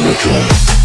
I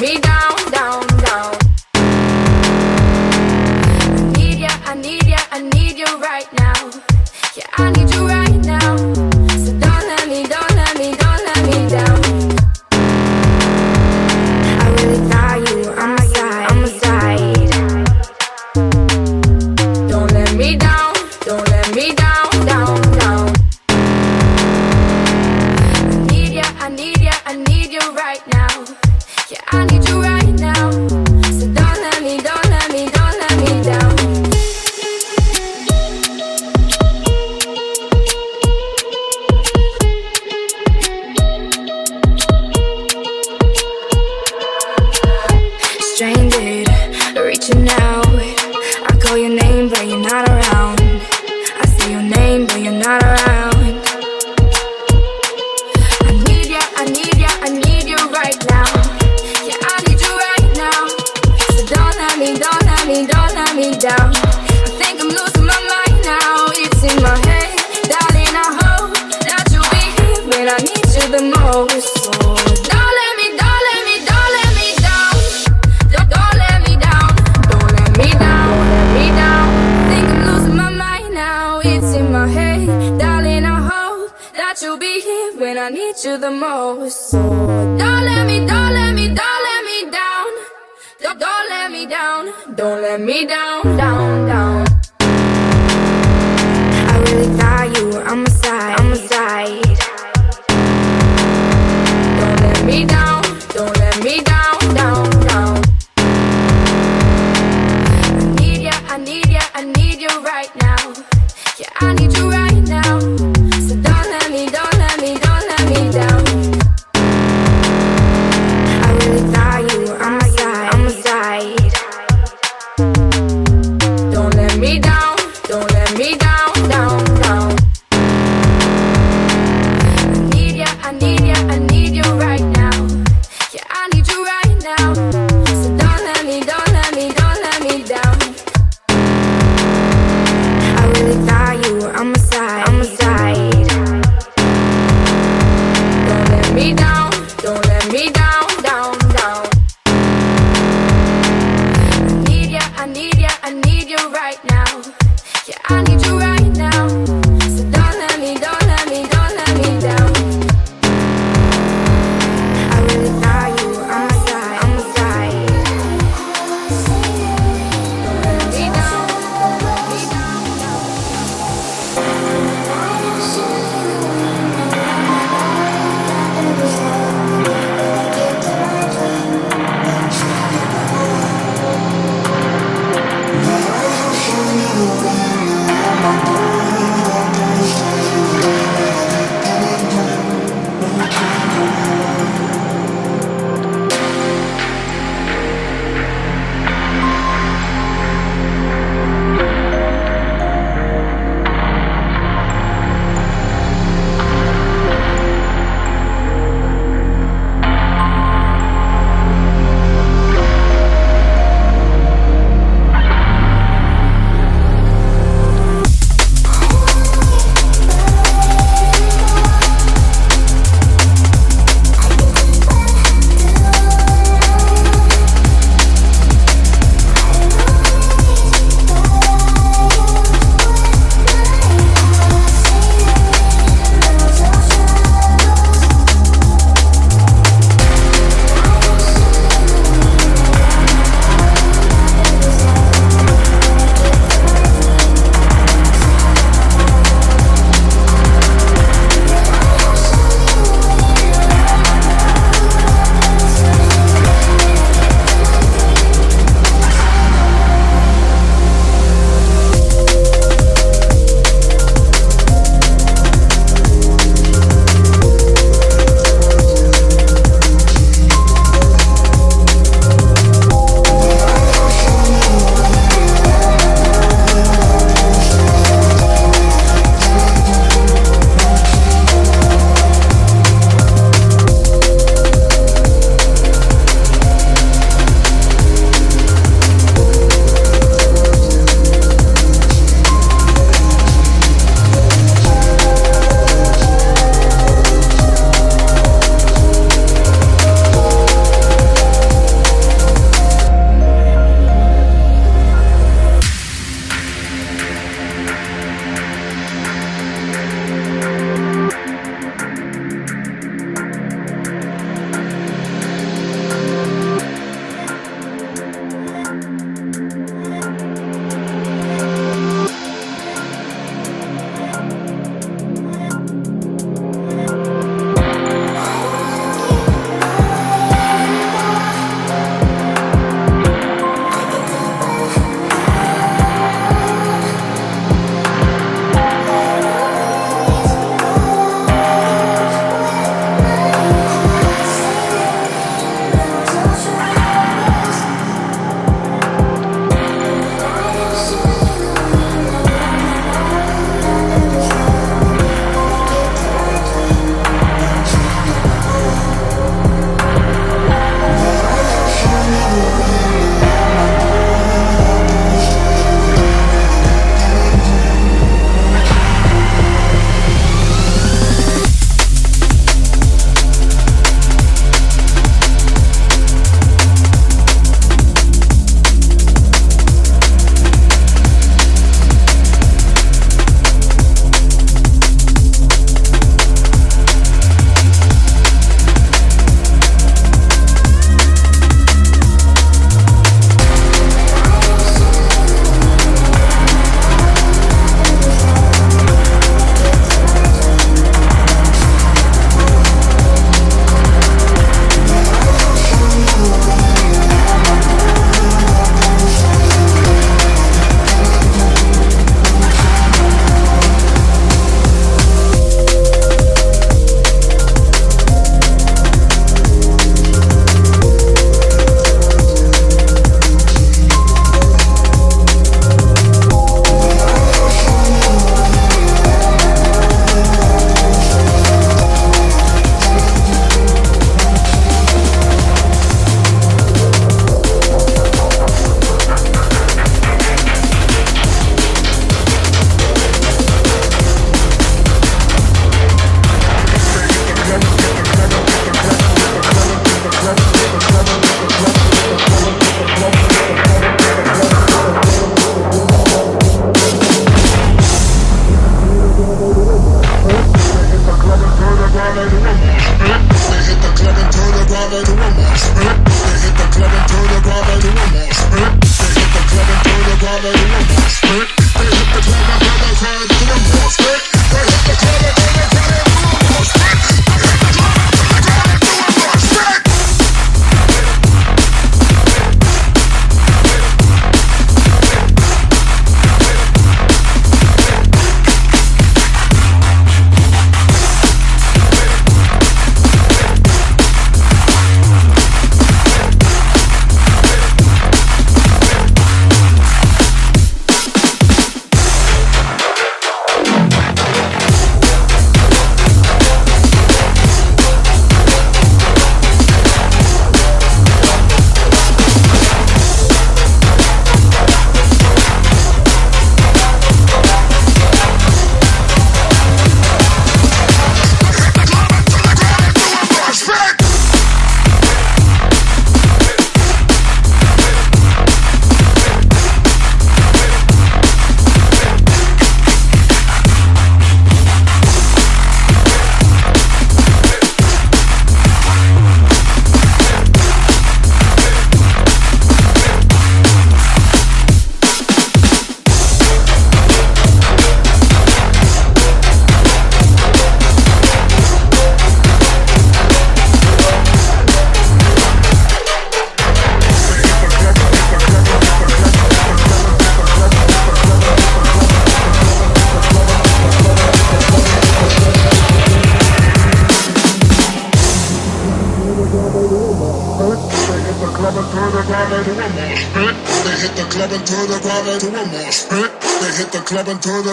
me down, down, down. I need ya, I need ya, I need you right now. Yeah, I need you. me down.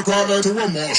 Turn the ground do a mosh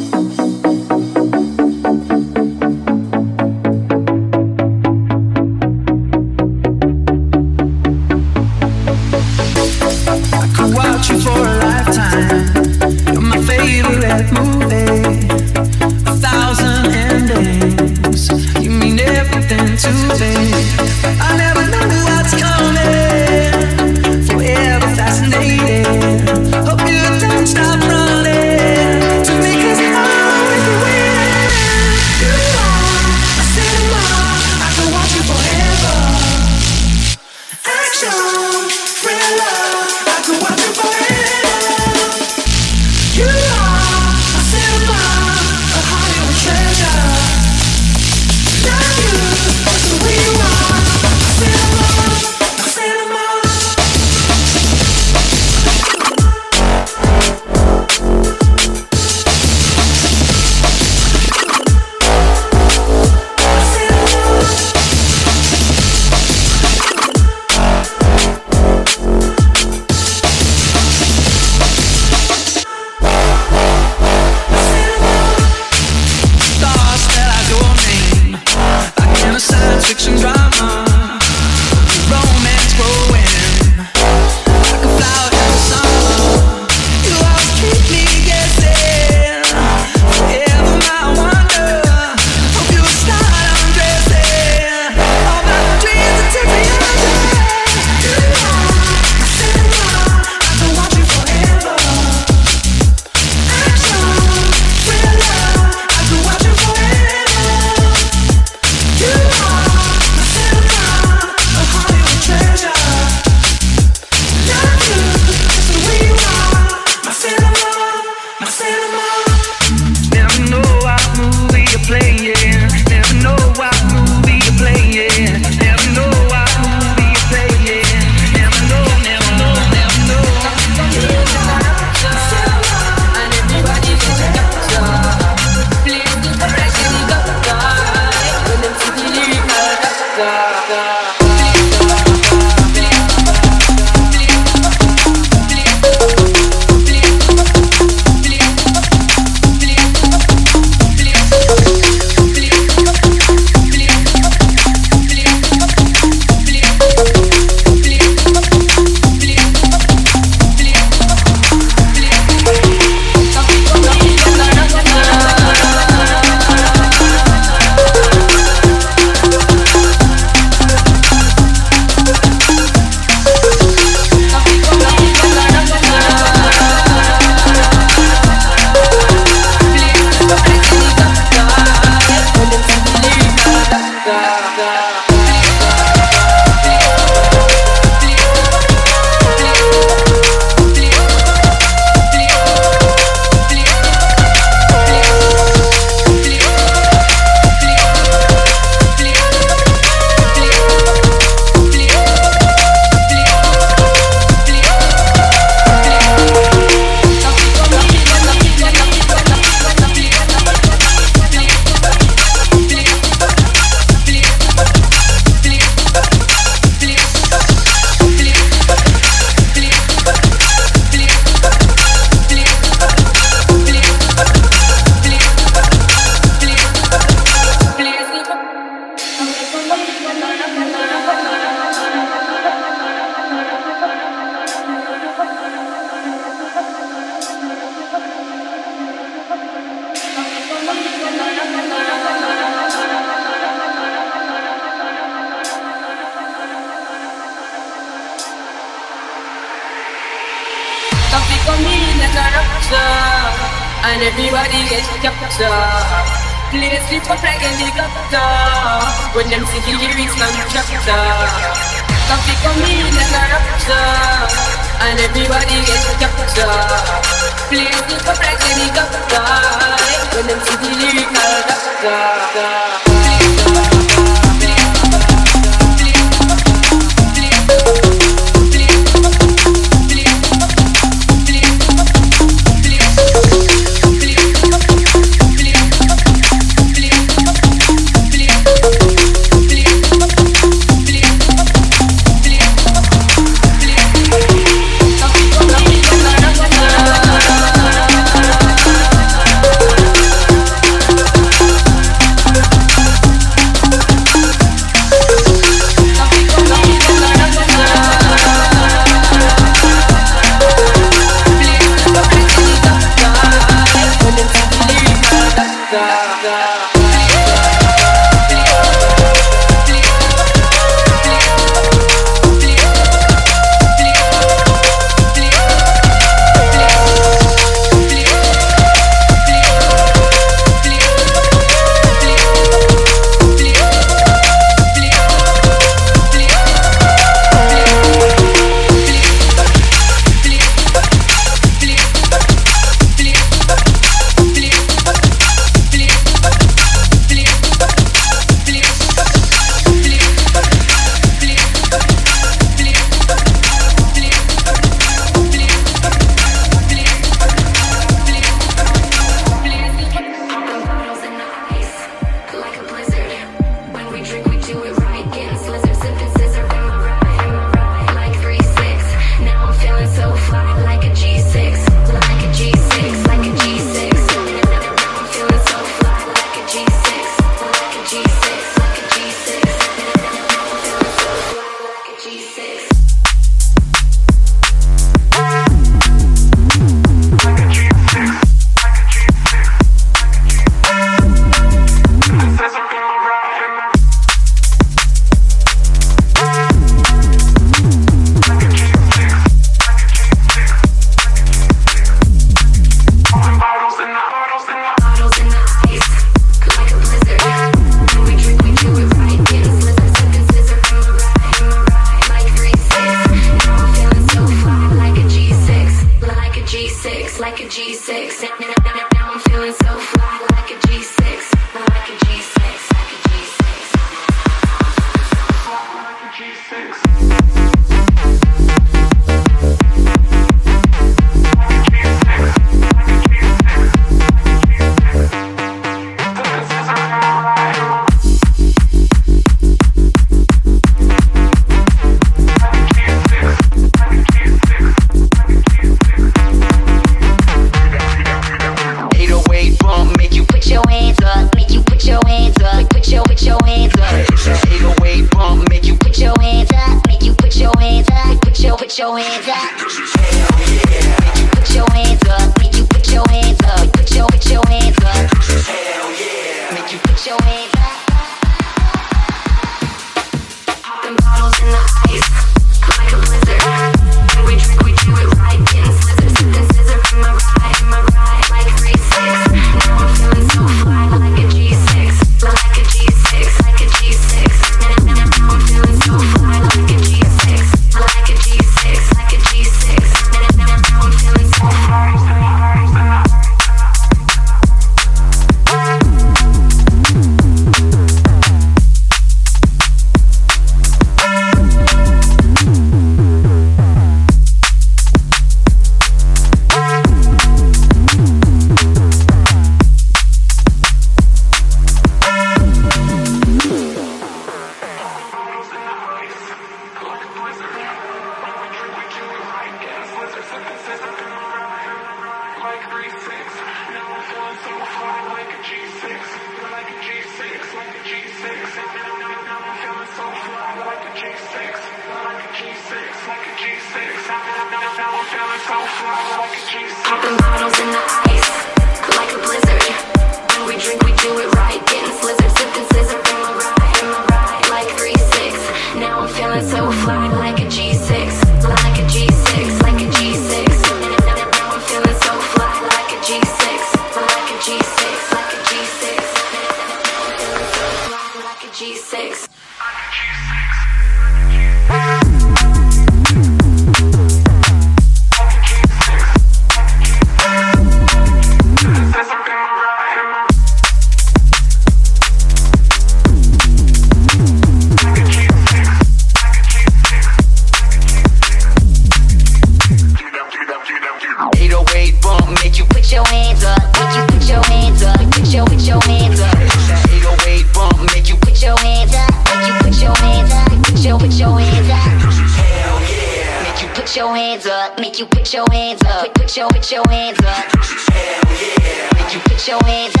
put your, put your hands up. Hell yeah. You put your hands up.